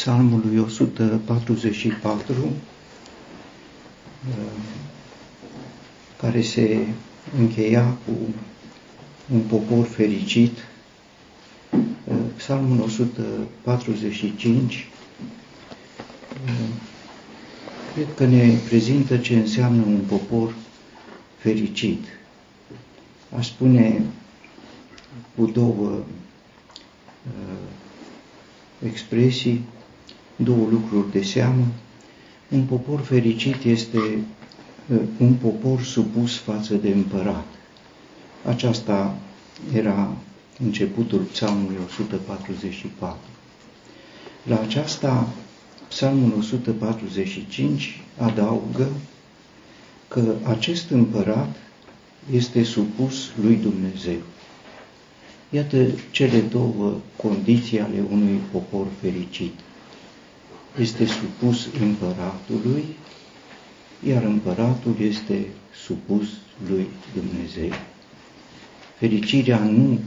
Psalmului 144, care se încheia cu un popor fericit. Psalmul 145 cred că ne prezintă ce înseamnă un popor fericit. Aș spune cu două uh, expresii, două lucruri de seamă. Un popor fericit este uh, un popor supus față de împărat. Aceasta era începutul psalmului 144. La aceasta, psalmul 145 adaugă că acest împărat este supus lui Dumnezeu. Iată cele două condiții ale unui popor fericit. Este supus împăratului, iar împăratul este supus lui Dumnezeu. Fericirea nu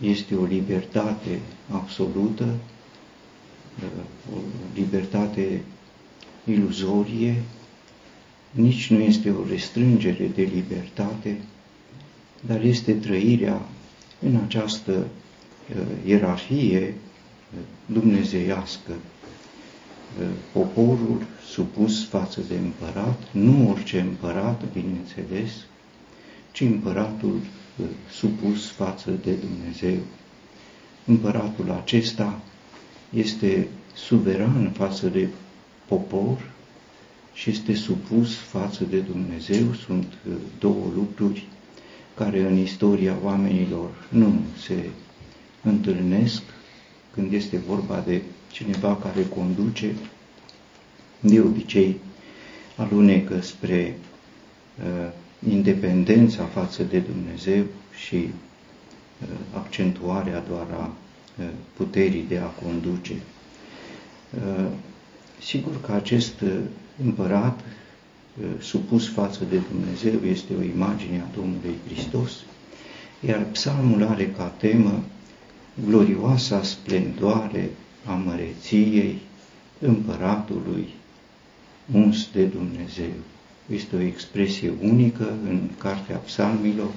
este o libertate absolută, o libertate iluzorie, nici nu este o restrângere de libertate, dar este trăirea în această uh, ierarhie uh, dumnezeiască, uh, poporul supus față de împărat, nu orice împărat, bineînțeles, ci împăratul supus față de Dumnezeu. Împăratul acesta este suveran față de popor și este supus față de Dumnezeu. Sunt două lucruri care în istoria oamenilor nu se întâlnesc când este vorba de cineva care conduce, de obicei alunecă spre uh, independența față de Dumnezeu și uh, accentuarea doar a uh, puterii de a conduce. Uh, sigur că acest uh, împărat supus față de Dumnezeu este o imagine a Domnului Hristos, iar psalmul are ca temă glorioasa splendoare a măreției împăratului uns de Dumnezeu. Este o expresie unică în Cartea Psalmilor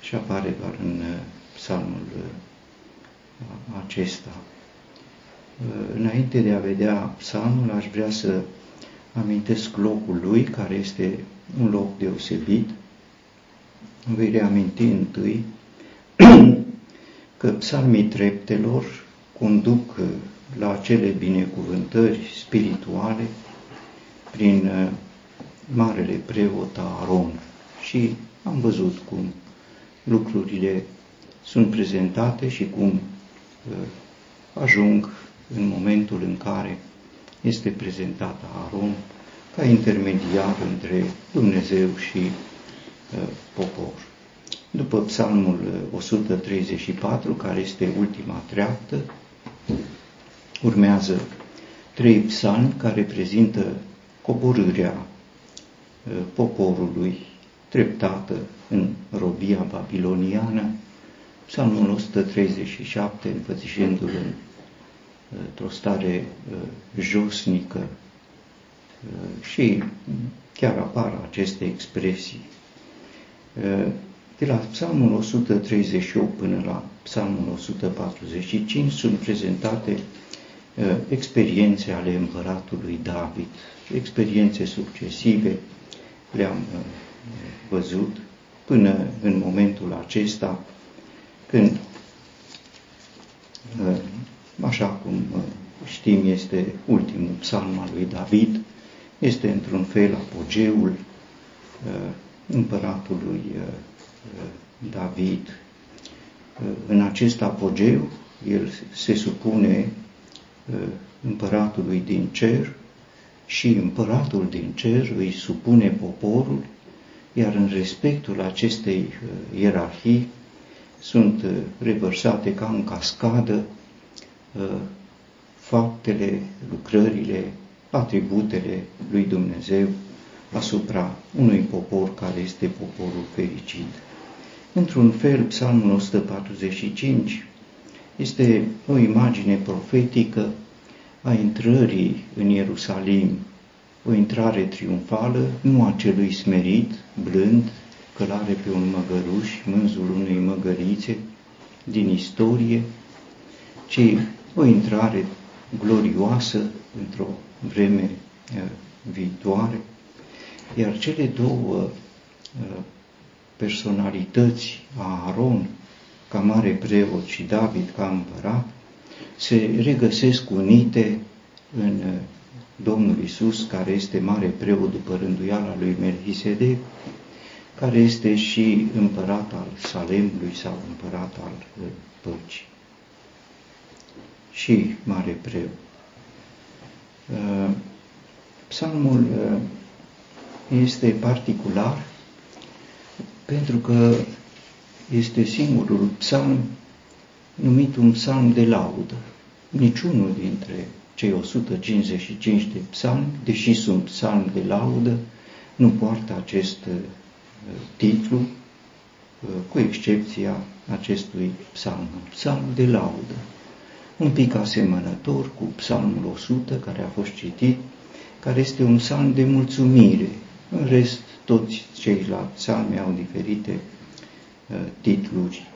și apare doar în uh, psalmul uh, acesta. Uh, înainte de a vedea psalmul, aș vrea să amintesc locul lui, care este un loc deosebit. Voi reaminti întâi că psalmii treptelor conduc la acele binecuvântări spirituale prin uh, marele preot Aron și am văzut cum lucrurile sunt prezentate și cum uh, ajung în momentul în care este prezentat Aron ca intermediar între Dumnezeu și uh, popor. După psalmul 134, uh, care este ultima treaptă, urmează trei psalmi care prezintă coborârea uh, poporului treptată în robia babiloniană, psalmul 137 înfățișându-l în într-o stare uh, josnică uh, și chiar apar aceste expresii. Uh, de la Psalmul 138 până la Psalmul 145 sunt prezentate experiențe ale împăratului David, experiențe succesive, le-am văzut până în momentul acesta când așa cum uh, știm este ultimul psalm al lui David, este într-un fel apogeul uh, împăratului uh, David. În acest apogeu, el se supune împăratului din cer și împăratul din cer îi supune poporul, iar în respectul acestei ierarhii sunt revărsate ca în cascadă Uh, faptele, lucrările, atributele lui Dumnezeu asupra unui popor care este poporul fericit. Într-un fel, Psalmul 145 este o imagine profetică a intrării în Ierusalim, o intrare triumfală, nu a celui smerit, blând, călare pe un măgăruș, mânzul unei măgărițe din istorie, ci o intrare glorioasă într-o vreme uh, viitoare, iar cele două uh, personalități a Aron ca mare preot și David ca împărat se regăsesc unite în uh, Domnul Isus, care este mare preot după rânduiala lui Melchisedec, care este și împărat al Salemului sau împărat al uh, păcii. Și mare preot. Uh, psalmul este particular pentru că este singurul psalm numit un psalm de laudă. Niciunul dintre cei 155 de psalmi, deși sunt psalmi de laudă, nu poartă acest uh, titlu, uh, cu excepția acestui psalm, psalm de laudă. Un pic asemănător cu psalmul 100, care a fost citit, care este un psalm de mulțumire. În rest, toți ceilalți psalmi au diferite uh, titluri.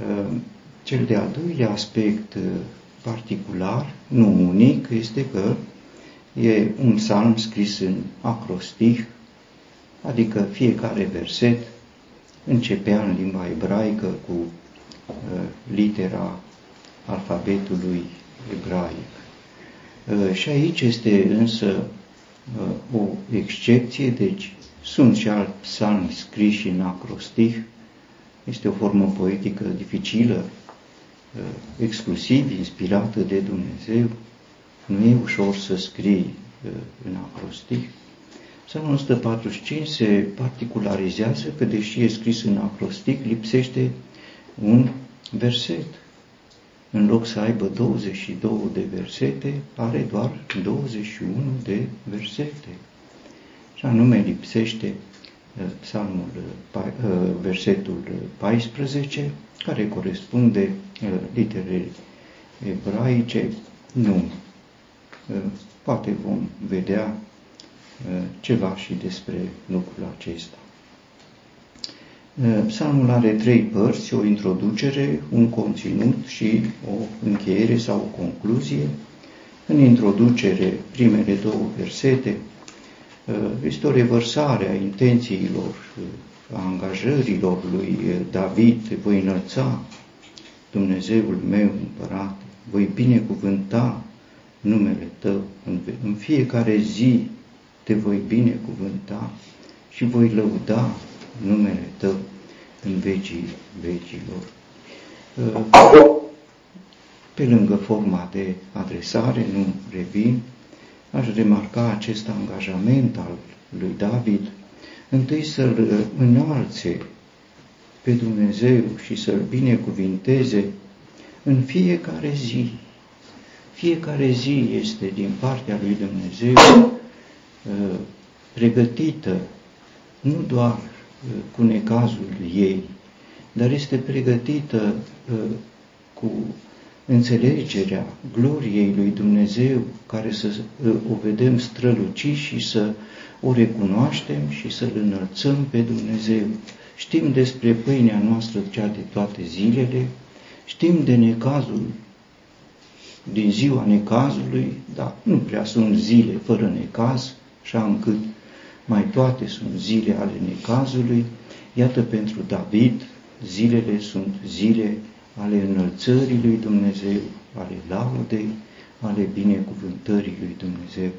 Uh, cel de-al doilea aspect uh, particular, nu unic, este că e un psalm scris în acrostih, adică fiecare verset începea în limba ebraică cu uh, litera alfabetului ebraic. Uh, și aici este însă uh, o excepție, deci sunt și alți psalmi scriși în acrostih, este o formă poetică dificilă, uh, exclusiv inspirată de Dumnezeu. Nu e ușor să scrii uh, în acrostih. Psalmul 145 se particularizează că, deși e scris în acrostic, lipsește un verset. În loc să aibă 22 de versete, are doar 21 de versete și anume lipsește uh, psalmul, uh, uh, versetul 14, care corespunde literei ebraice, nu. Poate vom vedea ceva și despre lucrul acesta. Psalmul are trei părți, o introducere, un conținut și o încheiere sau o concluzie. În introducere, primele două versete Uh, este o revărsare a intențiilor, uh, a angajărilor lui uh, David, voi înălța Dumnezeul meu împărat, voi binecuvânta numele tău, în fiecare zi te voi binecuvânta și voi lăuda numele tău în vecii vecilor. Pe lângă forma de adresare, nu revin, aș remarca acest angajament al lui David, întâi să-l înalțe pe Dumnezeu și să-l binecuvinteze în fiecare zi. Fiecare zi este din partea lui Dumnezeu uh, pregătită nu doar uh, cu necazul ei, dar este pregătită uh, cu înțelegerea gloriei lui Dumnezeu, care să o vedem străluci și să o recunoaștem și să-L înălțăm pe Dumnezeu. Știm despre pâinea noastră cea de toate zilele, știm de necazul din ziua necazului, dar nu prea sunt zile fără necaz, așa încât mai toate sunt zile ale necazului. Iată pentru David, zilele sunt zile ale înălțării lui Dumnezeu, ale laudei, ale binecuvântării lui Dumnezeu.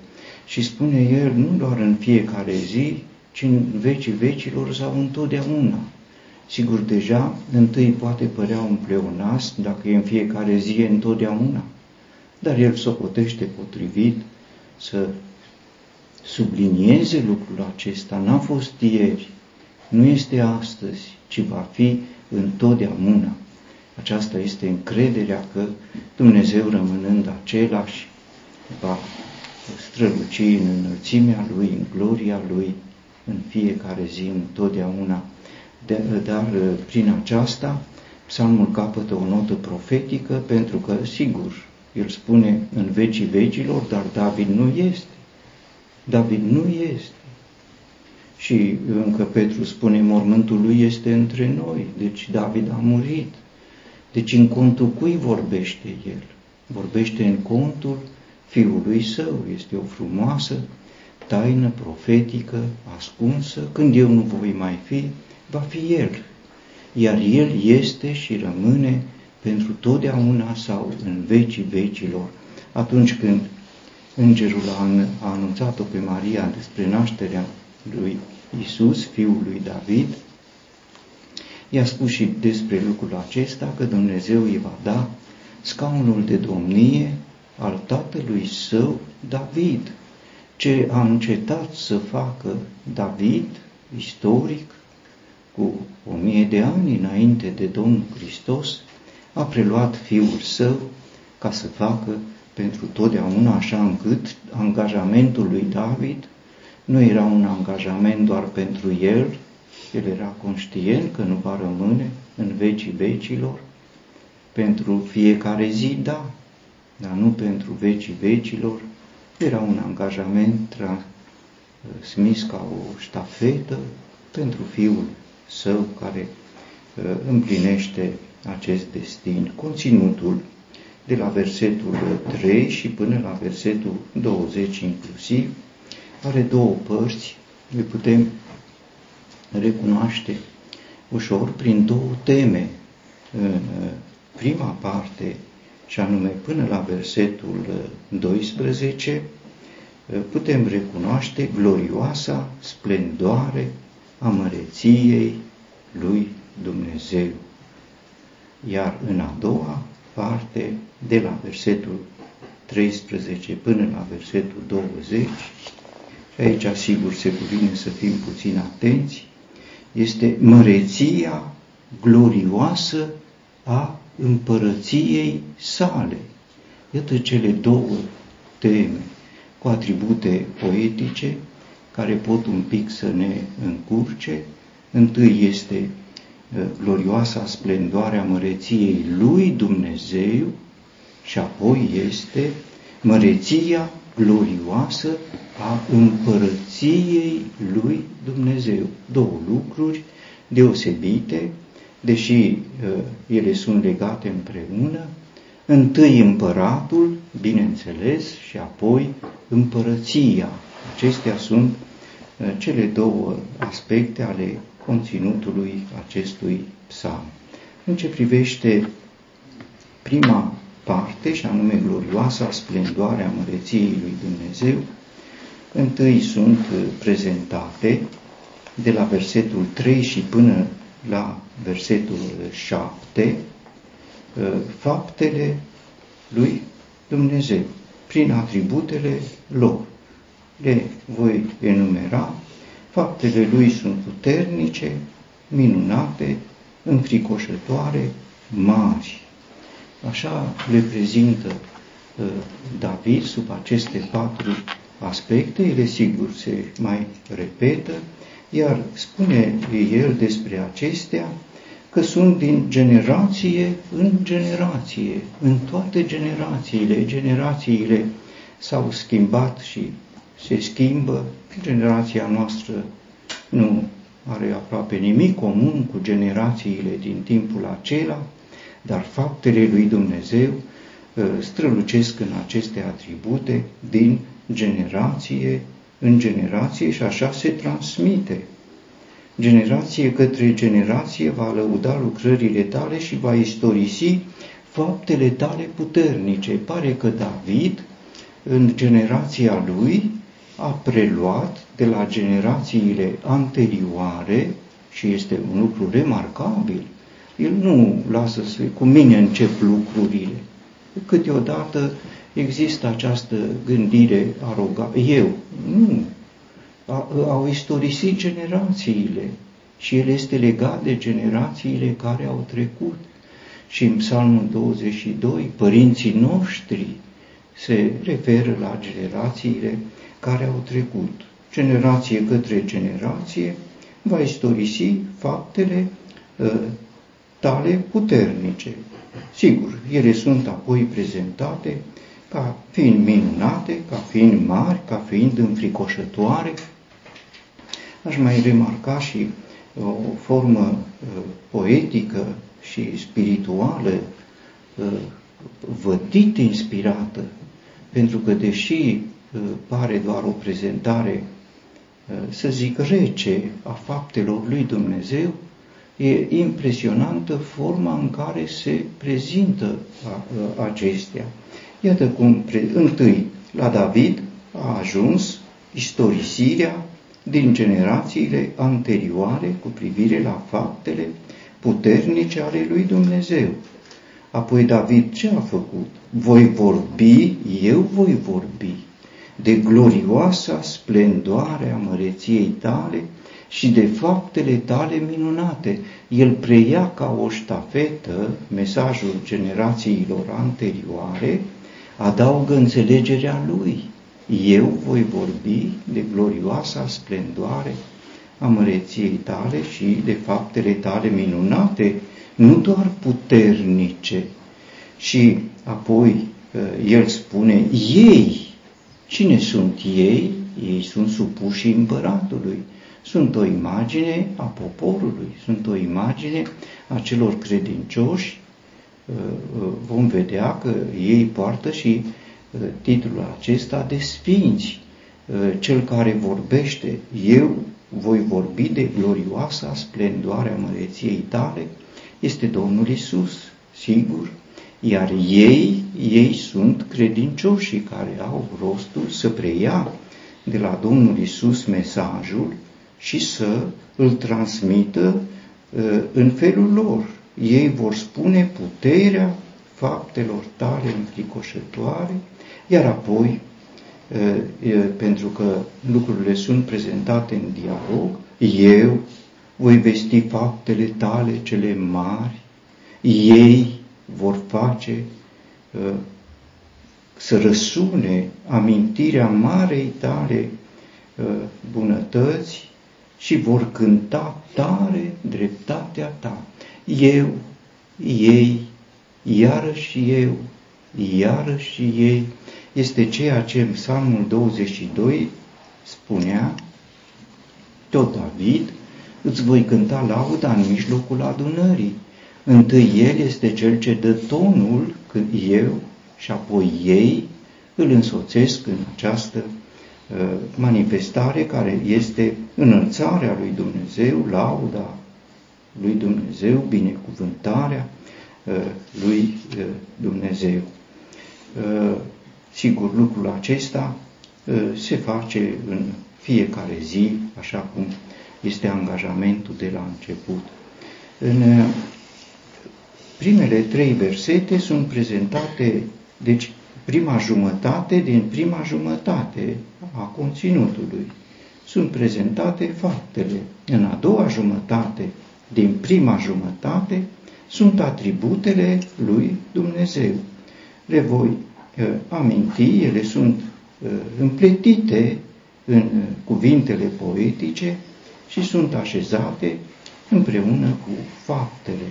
Și spune el, nu doar în fiecare zi, ci în vecii vecilor sau întotdeauna. Sigur, deja, întâi poate părea un pleonast, dacă e în fiecare zi, e întotdeauna, dar el socotește potrivit să sublinieze lucrul acesta. N-a fost ieri, nu este astăzi, ci va fi întotdeauna. Aceasta este încrederea că Dumnezeu rămânând același va străluci în înălțimea Lui, în gloria Lui, în fiecare zi, întotdeauna. Dar prin aceasta, psalmul capătă o notă profetică pentru că, sigur, El spune în vecii vecilor, dar David nu este. David nu este. Și încă Petru spune, mormântul lui este între noi, deci David a murit. Deci în contul cui vorbește el? Vorbește în contul fiului său. Este o frumoasă taină profetică, ascunsă. Când eu nu voi mai fi, va fi el. Iar el este și rămâne pentru totdeauna sau în vecii vecilor. Atunci când îngerul a anunțat-o pe Maria despre nașterea lui Isus, fiul lui David, i-a spus și despre lucrul acesta că Dumnezeu îi va da scaunul de domnie al tatălui său David, ce a încetat să facă David, istoric, cu o mie de ani înainte de Domnul Hristos, a preluat fiul său ca să facă pentru totdeauna așa încât angajamentul lui David nu era un angajament doar pentru el, el era conștient că nu va rămâne în vecii vecilor, pentru fiecare zi, da, dar nu pentru vecii vecilor, era un angajament transmis ca o ștafetă pentru fiul său care uh, împlinește acest destin. Conținutul de la versetul 3 și până la versetul 20 inclusiv are două părți, le putem recunoaște ușor prin două teme. În prima parte, și anume până la versetul 12, putem recunoaște glorioasa splendoare a măreției lui Dumnezeu. Iar în a doua parte, de la versetul 13 până la versetul 20, și aici sigur se cuvine să fim puțin atenți, este măreția glorioasă a împărăției sale. Iată cele două teme cu atribute poetice care pot un pic să ne încurce. Întâi este uh, glorioasa splendoare a măreției lui Dumnezeu și apoi este măreția glorioasă a împărăției lui Dumnezeu. Două lucruri deosebite, deși uh, ele sunt legate împreună, întâi împăratul, bineînțeles, și apoi împărăția. Acestea sunt uh, cele două aspecte ale conținutului acestui psalm. În ce privește prima parte, și anume glorioasa splendoare a măreției lui Dumnezeu, întâi sunt uh, prezentate de la versetul 3 și până la versetul 7 uh, faptele lui Dumnezeu prin atributele lor. Le voi enumera. Faptele lui sunt puternice, minunate, înfricoșătoare, mari. Așa le prezintă uh, David sub aceste patru aspecte, ele sigur se mai repetă, iar spune el despre acestea că sunt din generație în generație, în toate generațiile. Generațiile s-au schimbat și se schimbă. Generația noastră nu are aproape nimic comun cu generațiile din timpul acela, dar faptele lui Dumnezeu uh, strălucesc în aceste atribute din generație în generație și așa se transmite. Generație către generație va lăuda lucrările tale și va istorisi faptele tale puternice. Pare că David, în generația lui, a preluat de la generațiile anterioare și este un lucru remarcabil. El nu lasă să cu mine încep lucrurile. Câteodată există această gândire arogantă. Eu, nu. Au istorisit generațiile și el este legat de generațiile care au trecut. Și în Psalmul 22, părinții noștri se referă la generațiile care au trecut. Generație către generație va istorisi faptele uh, tale puternice. Sigur, ele sunt apoi prezentate ca fiind minunate, ca fiind mari, ca fiind înfricoșătoare. Aș mai remarca și o formă uh, poetică și spirituală, uh, vădit inspirată, pentru că deși uh, pare doar o prezentare, să zic, rece a faptelor lui Dumnezeu, e impresionantă forma în care se prezintă acestea. Iată cum, întâi, la David a ajuns istorisirea din generațiile anterioare cu privire la faptele puternice ale lui Dumnezeu. Apoi David ce a făcut? Voi vorbi, eu voi vorbi de glorioasa splendoare a măreției tale și de faptele tale minunate. El preia ca o ștafetă mesajul generațiilor anterioare, adaugă înțelegerea lui. Eu voi vorbi de glorioasa splendoare a măreției tale și de faptele tale minunate, nu doar puternice. Și apoi uh, el spune, ei, cine sunt ei? Ei sunt supuși împăratului. Sunt o imagine a poporului, sunt o imagine a celor credincioși. Uh, uh, vom vedea că ei poartă și titlul acesta de sfinți, cel care vorbește, eu voi vorbi de glorioasa splendoare a măreției tale, este Domnul Isus, sigur, iar ei, ei sunt credincioșii care au rostul să preia de la Domnul Isus mesajul și să îl transmită uh, în felul lor. Ei vor spune puterea faptelor tale înfricoșătoare, iar apoi pentru că lucrurile sunt prezentate în dialog, eu voi vesti faptele tale cele mari, ei vor face să răsune amintirea marei tale bunătăți și vor cânta tare dreptatea ta. Eu, ei, iarăși eu, iarăși ei, este ceea ce în Psalmul 22 spunea tot David, îți voi cânta lauda în mijlocul adunării. Întâi el este cel ce dă tonul când eu și apoi ei îl însoțesc în această uh, manifestare care este înălțarea lui Dumnezeu, lauda lui Dumnezeu, binecuvântarea uh, lui uh, Dumnezeu. Uh, Sigur, lucrul acesta uh, se face în fiecare zi, așa cum este angajamentul de la început. În uh, primele trei versete sunt prezentate, deci prima jumătate din prima jumătate a conținutului. Sunt prezentate faptele. În a doua jumătate din prima jumătate sunt atributele lui Dumnezeu. Le voi aminti, ele sunt uh, împletite în uh, cuvintele poetice și sunt așezate împreună cu faptele.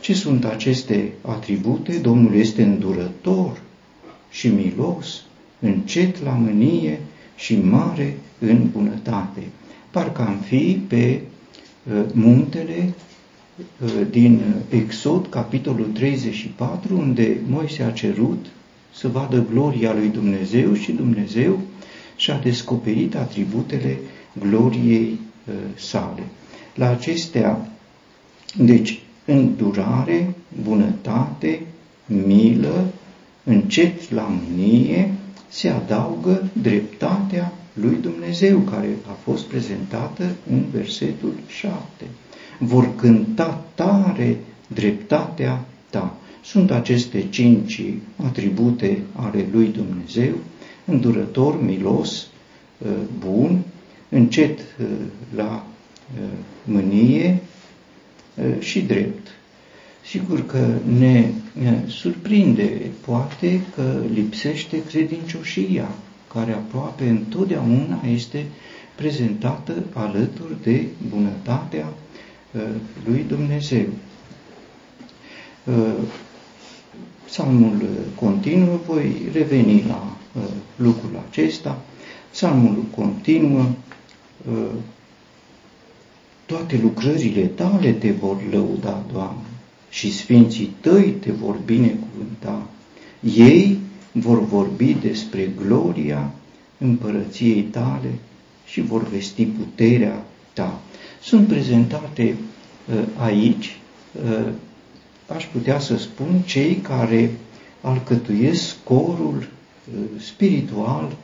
Ce sunt aceste atribute? Domnul este îndurător și milos, încet la mânie și mare în bunătate. Parcă am fi pe uh, muntele din Exod, capitolul 34, unde Moise a cerut să vadă gloria lui Dumnezeu și Dumnezeu și-a descoperit atributele gloriei uh, sale. La acestea, deci, îndurare, bunătate, milă, încet la mânie, se adaugă dreptatea lui Dumnezeu, care a fost prezentată în versetul 7. Vor cânta tare dreptatea ta sunt aceste cinci atribute ale lui Dumnezeu, îndurător, milos, uh, bun, încet uh, la uh, mânie și drept. Sigur că ne surprinde, poate, că lipsește credincioșia, care aproape întotdeauna este prezentată alături de bunătatea lui Dumnezeu. Psalmul continuă, voi reveni la lucrul acesta. Psalmul continuă, toate lucrările tale te vor lăuda, Doamne, și sfinții tăi te vor binecuvânta. Ei vor vorbi despre gloria împărăției tale și vor vesti puterea ta. Sunt prezentate uh, aici, uh, aș putea să spun, cei care alcătuiesc corul uh, spiritual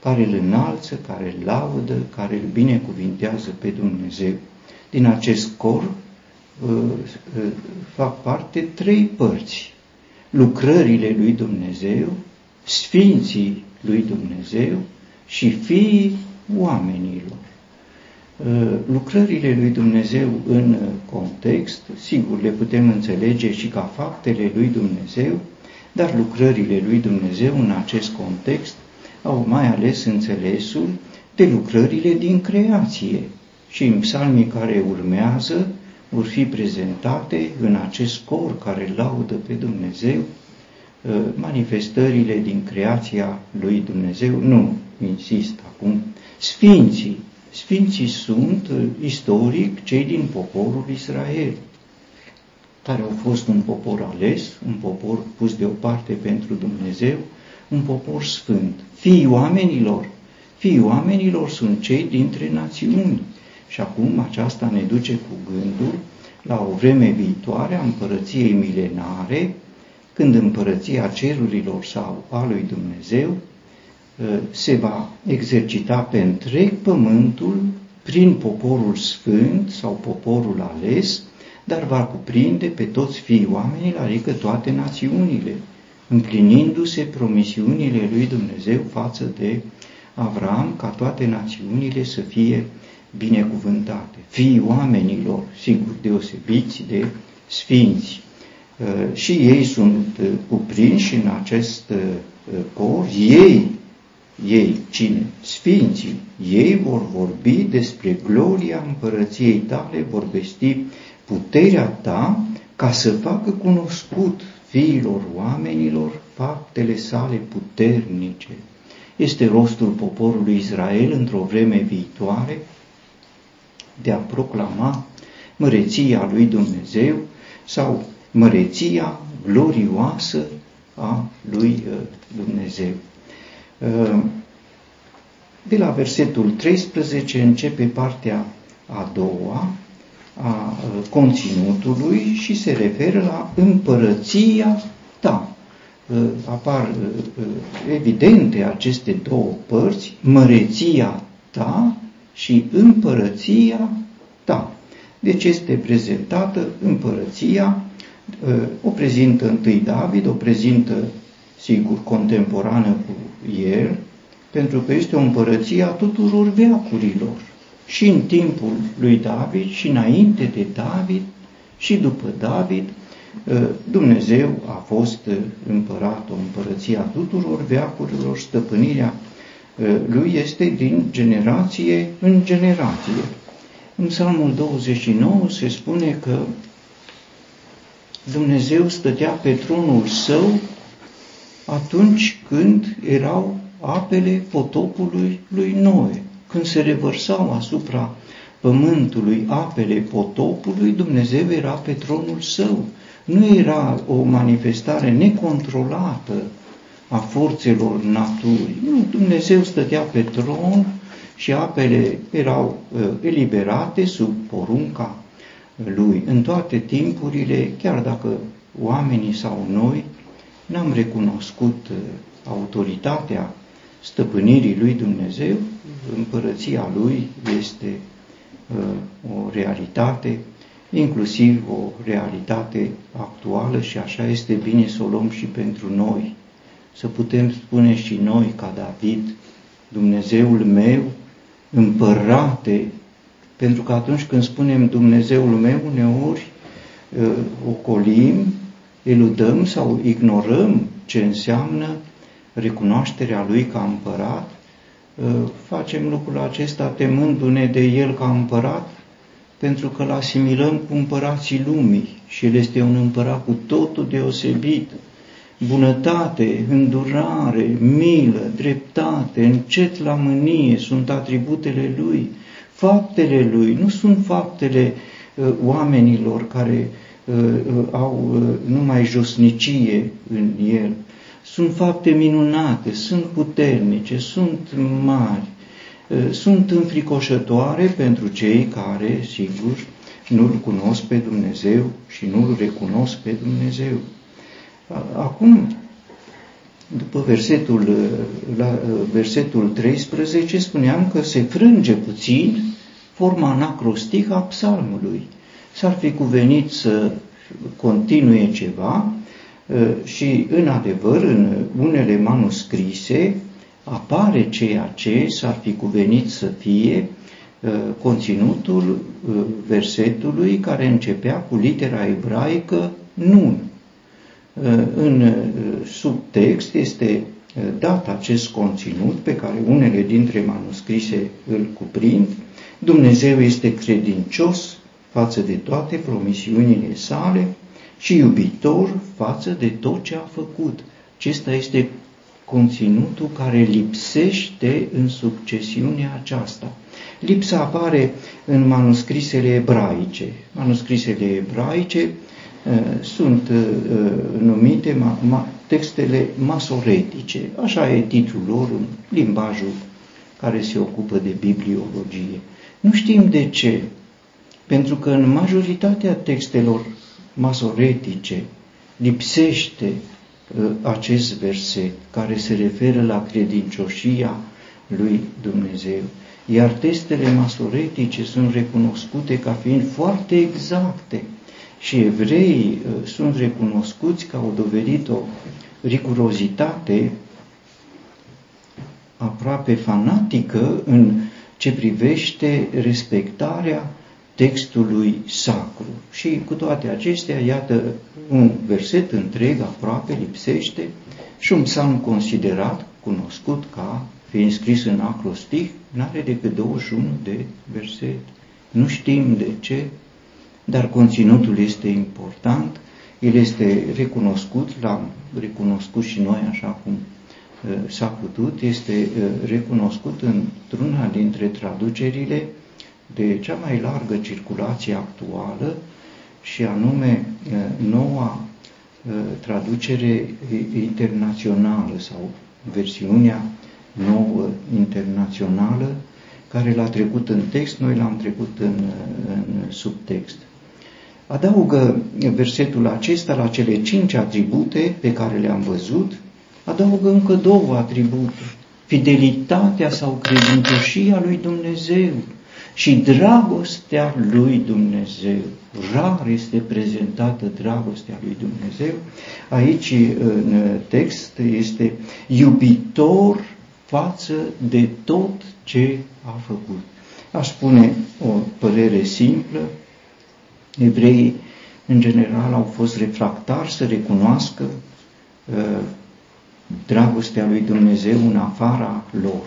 care îl înalță, care îl laudă, care îl binecuvintează pe Dumnezeu. Din acest cor uh, uh, fac parte trei părți. Lucrările lui Dumnezeu, sfinții lui Dumnezeu și fiii oamenilor. Uh, lucrările lui Dumnezeu în context, sigur, le putem înțelege și ca faptele lui Dumnezeu, dar lucrările lui Dumnezeu în acest context au mai ales înțelesul de lucrările din creație, și în psalmii care urmează vor fi prezentate în acest cor care laudă pe Dumnezeu uh, manifestările din creația lui Dumnezeu. Nu, insist acum, sfinții. Sfinții sunt uh, istoric cei din poporul Israel, care au fost un popor ales, un popor pus deoparte pentru Dumnezeu, un popor sfânt. Fiii oamenilor, fiii oamenilor sunt cei dintre națiuni, și acum aceasta ne duce cu gândul la o vreme viitoare a împărăției milenare, când împărăția cerurilor sau a lui Dumnezeu ă, se va exercita pe întreg pământul prin poporul sfânt sau poporul ales, dar va cuprinde pe toți fiii oamenilor, adică toate națiunile, împlinindu-se promisiunile lui Dumnezeu față de Avram, ca toate națiunile să fie binecuvântate, fiii oamenilor, sigur, deosebiți de sfinți. Uh, și ei sunt uh, cuprinși în acest uh, cor, ei, ei, cine? Sfinții, ei vor vorbi despre gloria împărăției tale, vor vesti puterea ta ca să facă cunoscut fiilor oamenilor faptele sale puternice. Este rostul poporului Israel într-o vreme viitoare de a proclama măreția lui Dumnezeu sau măreția glorioasă a lui uh, Dumnezeu. Uh, de la versetul 13 începe partea a doua a uh, conținutului și se referă la împărăția ta. Apar evidente aceste două părți, măreția ta și împărăția ta. Deci este prezentată împărăția, ă, o prezintă întâi David, o prezintă, sigur, contemporană cu el, pentru că este o împărăție a tuturor veacurilor. Și în timpul lui David, și înainte de David, și după David, ă, Dumnezeu a fost împărat, o împărăție a tuturor veacurilor, stăpânirea lui este din generație în generație. În Psalmul 29 se spune că Dumnezeu stătea pe tronul său atunci când erau apele potopului lui Noe. Când se revărsau asupra pământului apele potopului, Dumnezeu era pe tronul său. Nu era o manifestare necontrolată a forțelor naturii. Nu, Dumnezeu stătea pe tron și apele erau uh, eliberate sub porunca lui. În toate timpurile, chiar dacă oamenii sau noi n-am recunoscut uh, autoritatea stăpânirii lui Dumnezeu, împărăția lui este uh, o realitate, inclusiv o realitate actuală și așa este bine să o luăm și pentru noi să putem spune și noi ca David, Dumnezeul meu, împărate, pentru că atunci când spunem Dumnezeul meu, uneori uh, ocolim, eludăm sau ignorăm ce înseamnă recunoașterea Lui ca împărat, uh, facem lucrul acesta temându-ne de El ca împărat, pentru că îl asimilăm cu împărații lumii. și El este un împărat cu totul deosebit. Bunătate, îndurare, milă, dreptate, încet la mânie sunt atributele Lui. Faptele Lui nu sunt faptele uh, oamenilor care uh, uh, au uh, numai josnicie în El. Sunt fapte minunate, sunt puternice, sunt mari, uh, sunt înfricoșătoare pentru cei care, sigur, nu-L cunosc pe Dumnezeu și nu-L recunosc pe Dumnezeu. Acum, după versetul, la versetul 13, spuneam că se frânge puțin forma anacrostică a psalmului. S-ar fi cuvenit să continue ceva și, în adevăr, în unele manuscrise apare ceea ce s-ar fi cuvenit să fie Uh, conținutul uh, versetului care începea cu litera ebraică nun. Uh, în subtext este dat acest conținut pe care unele dintre manuscrise îl cuprind. Dumnezeu este credincios față de toate promisiunile sale și iubitor față de tot ce a făcut. Acesta este conținutul care lipsește în succesiunea aceasta. Lipsa apare în manuscrisele ebraice. Manuscrisele ebraice uh, sunt uh, uh, numite ma, ma, textele masoretice, așa e titlul lor în limbajul care se ocupă de bibliologie. Nu știm de ce, pentru că în majoritatea textelor masoretice lipsește acest verset care se referă la credincioșia lui Dumnezeu. Iar testele masoretice sunt recunoscute ca fiind foarte exacte și evreii uh, sunt recunoscuți că au dovedit o rigurozitate aproape fanatică în ce privește respectarea textului sacru. Și cu toate acestea, iată, un verset întreg aproape lipsește și un psalm considerat, cunoscut ca fiind scris în acrostic, nu are decât 21 de versete. Nu știm de ce, dar conținutul este important, el este recunoscut, l-am recunoscut și noi așa cum uh, s-a putut, este uh, recunoscut într-una dintre traducerile de cea mai largă circulație actuală și anume uh, noua traducere internațională sau versiunea nouă internațională care l-a trecut în text, noi l-am trecut în, în subtext. Adaugă versetul acesta la cele cinci atribute pe care le-am văzut, adaugă încă două atribute, fidelitatea sau credincioșia lui Dumnezeu și dragostea lui Dumnezeu. Rar este prezentată dragostea lui Dumnezeu. Aici în text este iubitor față de tot ce a făcut. Aș spune o părere simplă, evreii în general au fost refractari să recunoască uh, dragostea lui Dumnezeu în afara lor.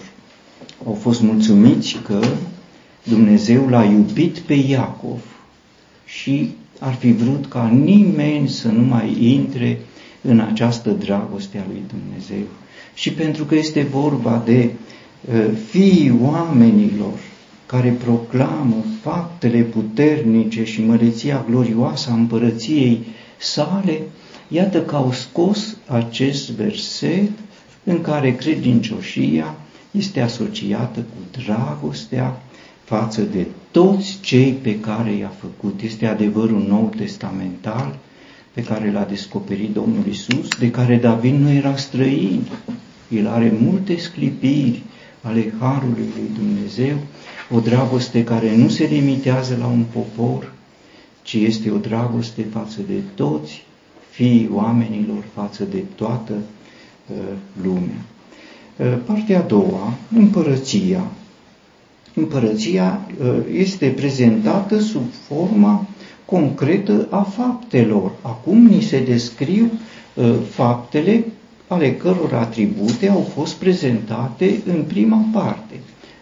Au fost mulțumiți că Dumnezeu l-a iubit pe Iacov și ar fi vrut ca nimeni să nu mai intre în această dragoste a lui Dumnezeu și pentru că este vorba de uh, fiii oamenilor care proclamă faptele puternice și măreția glorioasă a împărăției sale, iată că au scos acest verset în care credincioșia este asociată cu dragostea față de toți cei pe care i-a făcut. Este adevărul nou testamental pe care l-a descoperit Domnul Isus, de care David nu era străin, el are multe sclipiri ale Harului lui Dumnezeu, o dragoste care nu se limitează la un popor, ci este o dragoste față de toți fiii oamenilor, față de toată uh, lumea. Uh, partea a doua, împărăția. Împărăția uh, este prezentată sub forma concretă a faptelor. Acum ni se descriu uh, faptele ale căror atribute au fost prezentate în prima parte.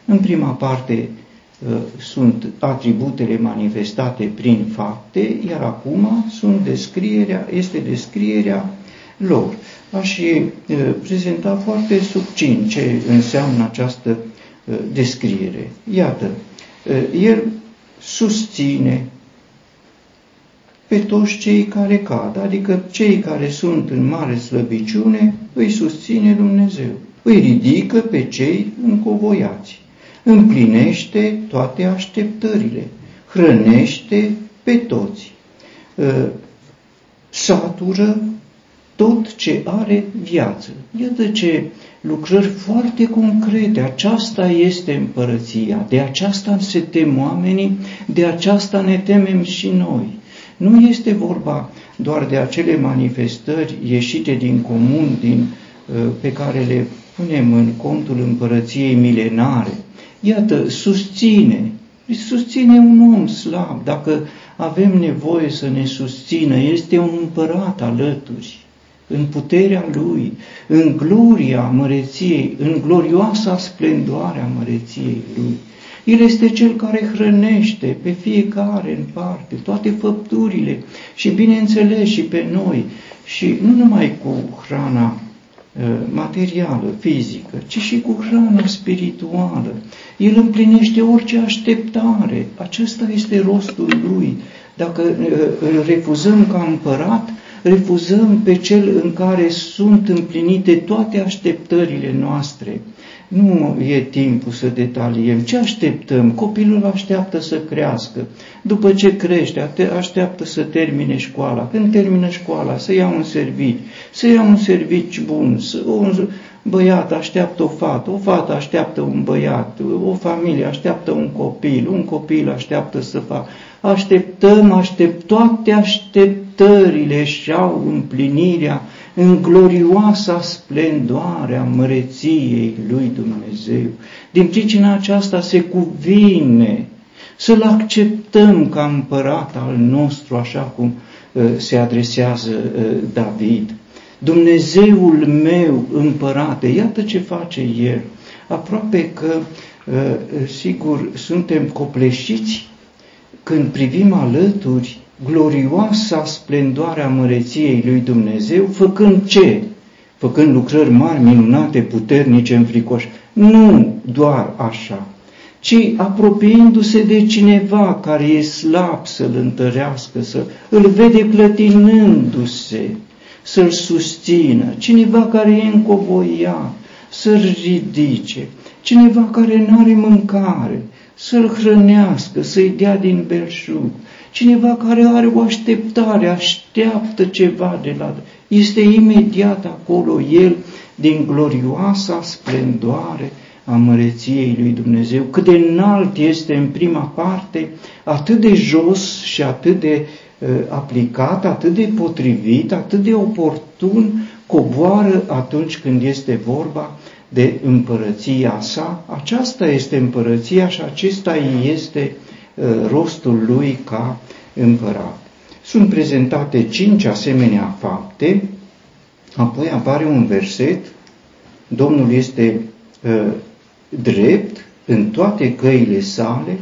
În prima parte sunt atributele manifestate prin fapte, iar acum sunt descrierea, este descrierea lor. Aș prezenta foarte subțin ce înseamnă această descriere. Iată, el susține pe toți cei care cad, adică cei care sunt în mare slăbiciune, îi susține Dumnezeu, îi ridică pe cei încovoiați, împlinește toate așteptările, hrănește pe toți, ă, satură tot ce are viață. Iată ce lucrări foarte concrete. Aceasta este împărăția, de aceasta se tem oamenii, de aceasta ne temem și noi. Nu este vorba doar de acele manifestări ieșite din comun, din, uh, pe care le punem în contul împărăției milenare. Iată, susține, susține un om slab, dacă avem nevoie să ne susțină, este un împărat alături, în puterea lui, în gloria măreției, în glorioasa splendoare a măreției lui. El este cel care hrănește pe fiecare în parte, toate făpturile și bineînțeles și pe noi. Și nu numai cu hrana uh, materială, fizică, ci și cu hrana spirituală. El împlinește orice așteptare. Acesta este rostul lui. Dacă uh, îl refuzăm ca împărat, refuzăm pe cel în care sunt împlinite toate așteptările noastre. Nu e timpul să detaliem. Ce așteptăm? Copilul așteaptă să crească. După ce crește, așteaptă să termine școala. Când termină școala, să ia un serviciu. Să ia un serviciu bun. Să, un băiat așteaptă o fată, o fată așteaptă un băiat, o familie așteaptă un copil, un copil așteaptă să facă. Așteptăm, aștept, toate așteptările și au împlinirea în glorioasa splendoare a măreției lui Dumnezeu. Din pricina aceasta se cuvine să-L acceptăm ca împărat al nostru, așa cum uh, se adresează uh, David. Dumnezeul meu împărate, iată ce face El. Aproape că, uh, sigur, suntem copleșiți când privim alături glorioasa splendoare a măreției lui Dumnezeu, făcând ce? Făcând lucrări mari, minunate, puternice, înfricoși. Nu doar așa, ci apropiindu-se de cineva care e slab să-l întărească, să îl vede clătinându-se, să-l susțină, cineva care e încovoiat, să-l ridice, cineva care nu are mâncare, să-l hrănească, să-i dea din belșug, cineva care are o așteptare, așteaptă ceva de la... Este imediat acolo el din glorioasa splendoare a măreției lui Dumnezeu. Cât de înalt este în prima parte, atât de jos și atât de uh, aplicat, atât de potrivit, atât de oportun, coboară atunci când este vorba de împărăția sa. Aceasta este împărăția și acesta este uh, rostul lui ca împărat. Sunt prezentate cinci asemenea fapte, apoi apare un verset, Domnul este uh, drept în toate căile sale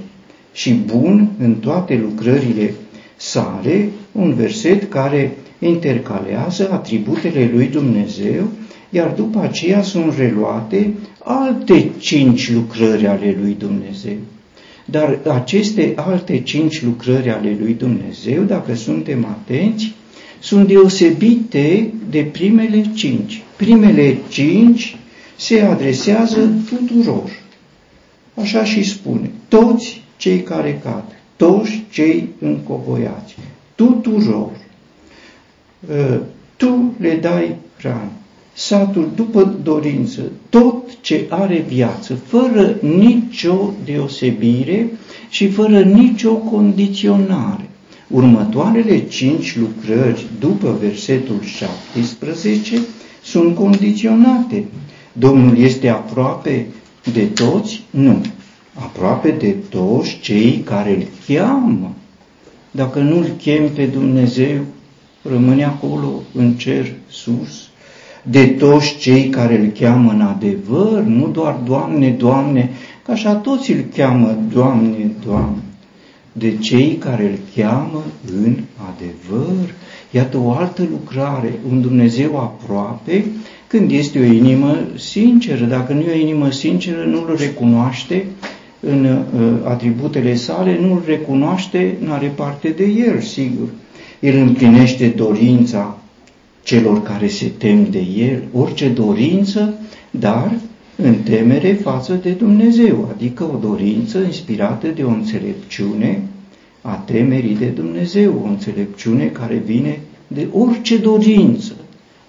și bun în toate lucrările sale, un verset care intercalează atributele lui Dumnezeu, iar după aceea sunt reluate alte cinci lucrări ale lui Dumnezeu. Dar aceste alte cinci lucrări ale lui Dumnezeu, dacă suntem atenți, sunt deosebite de primele cinci. Primele cinci se adresează tuturor. Așa și spune, toți cei care cad, toți cei încovoiați, tuturor. Ă, tu le dai hrană satul după dorință, tot ce are viață, fără nicio deosebire și fără nicio condiționare. Următoarele cinci lucrări după versetul 17 sunt condiționate. Domnul este aproape de toți? Nu. Aproape de toți cei care îl cheamă. Dacă nu îl chem pe Dumnezeu, rămâne acolo în cer sus de toți cei care îl cheamă în adevăr, nu doar Doamne, Doamne, că așa toți îl cheamă Doamne, Doamne, de cei care îl cheamă în adevăr. Iată o altă lucrare, un Dumnezeu aproape, când este o inimă sinceră. Dacă nu e o inimă sinceră, nu îl recunoaște în uh, atributele sale, nu îl recunoaște, nu are parte de el, sigur. El împlinește dorința celor care se tem de el, orice dorință, dar în temere față de Dumnezeu, adică o dorință inspirată de o înțelepciune a temerii de Dumnezeu, o înțelepciune care vine de orice dorință,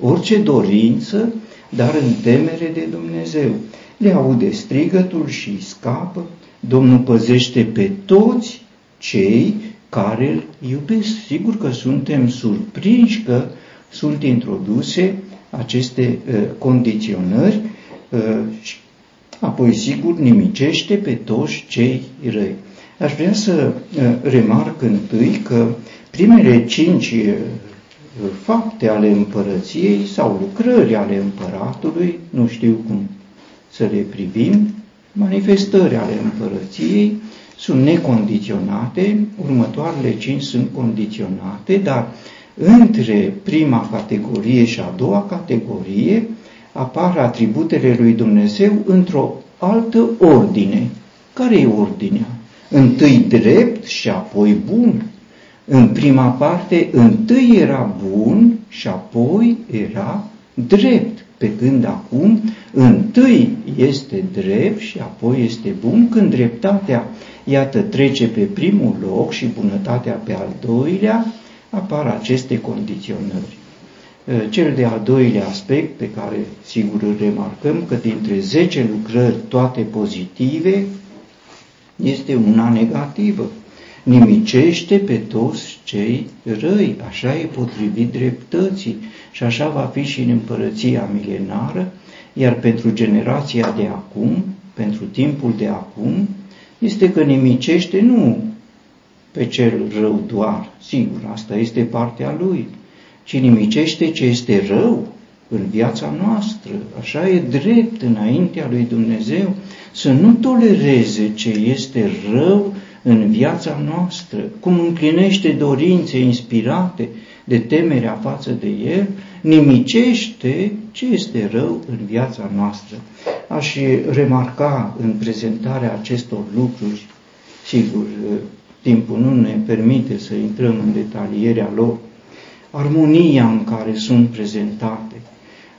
orice dorință, dar în temere de Dumnezeu. Le aude strigătul și scapă, Domnul păzește pe toți cei care îl iubesc. Sigur că suntem surprinși că sunt introduse aceste uh, condiționări uh, și apoi sigur nimicește pe toți cei răi. Aș vrea să uh, remarc întâi că primele cinci uh, fapte ale împărăției sau lucrări ale împăratului, nu știu cum să le privim, manifestări ale împărăției sunt necondiționate, următoarele cinci sunt condiționate, dar între prima categorie și a doua categorie apar atributele lui Dumnezeu într-o altă ordine. Care e ordinea? Întâi drept și apoi bun. În prima parte, întâi era bun și apoi era drept, pe când acum întâi este drept și apoi este bun, când dreptatea, iată, trece pe primul loc și bunătatea pe al doilea, apar aceste condiționări. Cel de-al doilea aspect pe care sigur îl remarcăm că dintre 10 lucrări toate pozitive este una negativă. Nimicește pe toți cei răi, așa e potrivit dreptății și așa va fi și în împărăția milenară, iar pentru generația de acum, pentru timpul de acum, este că nimicește nu pe cel rău doar, sigur, asta este partea lui, ci nimicește ce este rău în viața noastră. Așa e drept înaintea lui Dumnezeu să nu tolereze ce este rău în viața noastră, cum împlinește dorințe inspirate de temerea față de El, nimicește ce este rău în viața noastră. Aș remarca în prezentarea acestor lucruri, sigur, timpul nu ne permite să intrăm în detalierea lor, armonia în care sunt prezentate,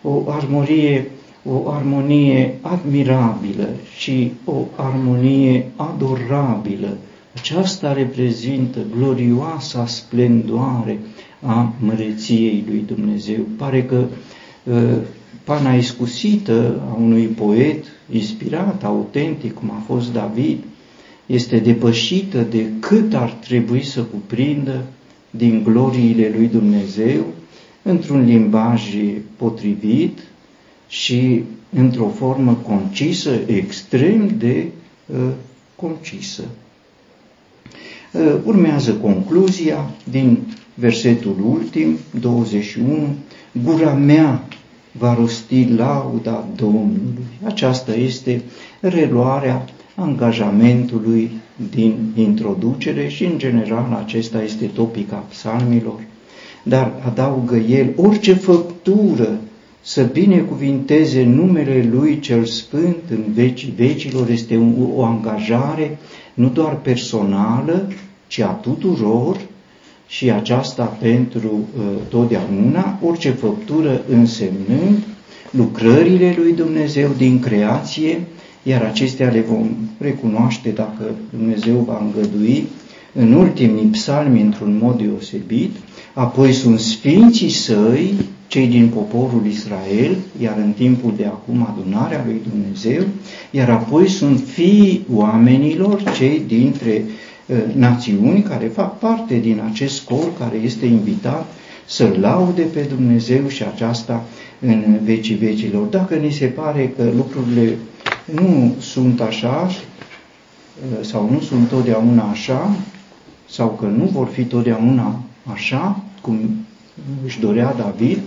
o armonie, o armonie admirabilă și o armonie adorabilă. Aceasta reprezintă glorioasa splendoare a măreției lui Dumnezeu. Pare că uh, pana iscusită a unui poet inspirat, autentic, cum a fost David, este depășită de cât ar trebui să cuprindă din gloriile lui Dumnezeu într-un limbaj potrivit și într-o formă concisă, extrem de uh, concisă. Uh, urmează concluzia din versetul ultim, 21, gura mea va rosti lauda Domnului. Aceasta este reluarea angajamentului din introducere și, în general, acesta este topica psalmilor. Dar adaugă el, orice făptură să binecuvinteze numele Lui cel Sfânt în vecii vecilor este o angajare nu doar personală, ci a tuturor și aceasta pentru uh, totdeauna, orice făptură însemnând lucrările lui Dumnezeu din creație, iar acestea le vom recunoaște dacă Dumnezeu va îngădui în ultimii psalmi într-un mod deosebit, apoi sunt sfinții săi, cei din poporul Israel, iar în timpul de acum adunarea lui Dumnezeu, iar apoi sunt fiii oamenilor, cei dintre uh, națiuni care fac parte din acest scor care este invitat să laude pe Dumnezeu și aceasta în vecii vecilor. Dacă ni se pare că lucrurile nu sunt așa uh, sau nu sunt totdeauna așa sau că nu vor fi totdeauna așa cum își dorea David,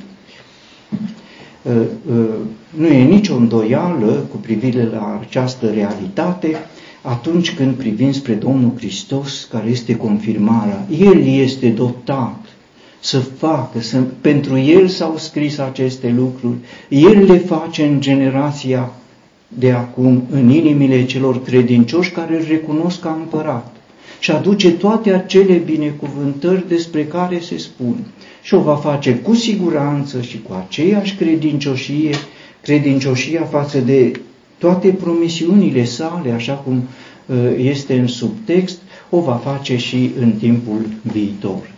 nu e nicio îndoială cu privire la această realitate atunci când privim spre Domnul Hristos, care este confirmarea. El este dotat să facă, să, pentru El s-au scris aceste lucruri, El le face în generația de acum, în inimile celor credincioși care îl recunosc ca împărat și aduce toate acele binecuvântări despre care se spun. Și o va face cu siguranță și cu aceeași credincioșie, credincioșia față de toate promisiunile sale, așa cum uh, este în subtext, o va face și în timpul viitor.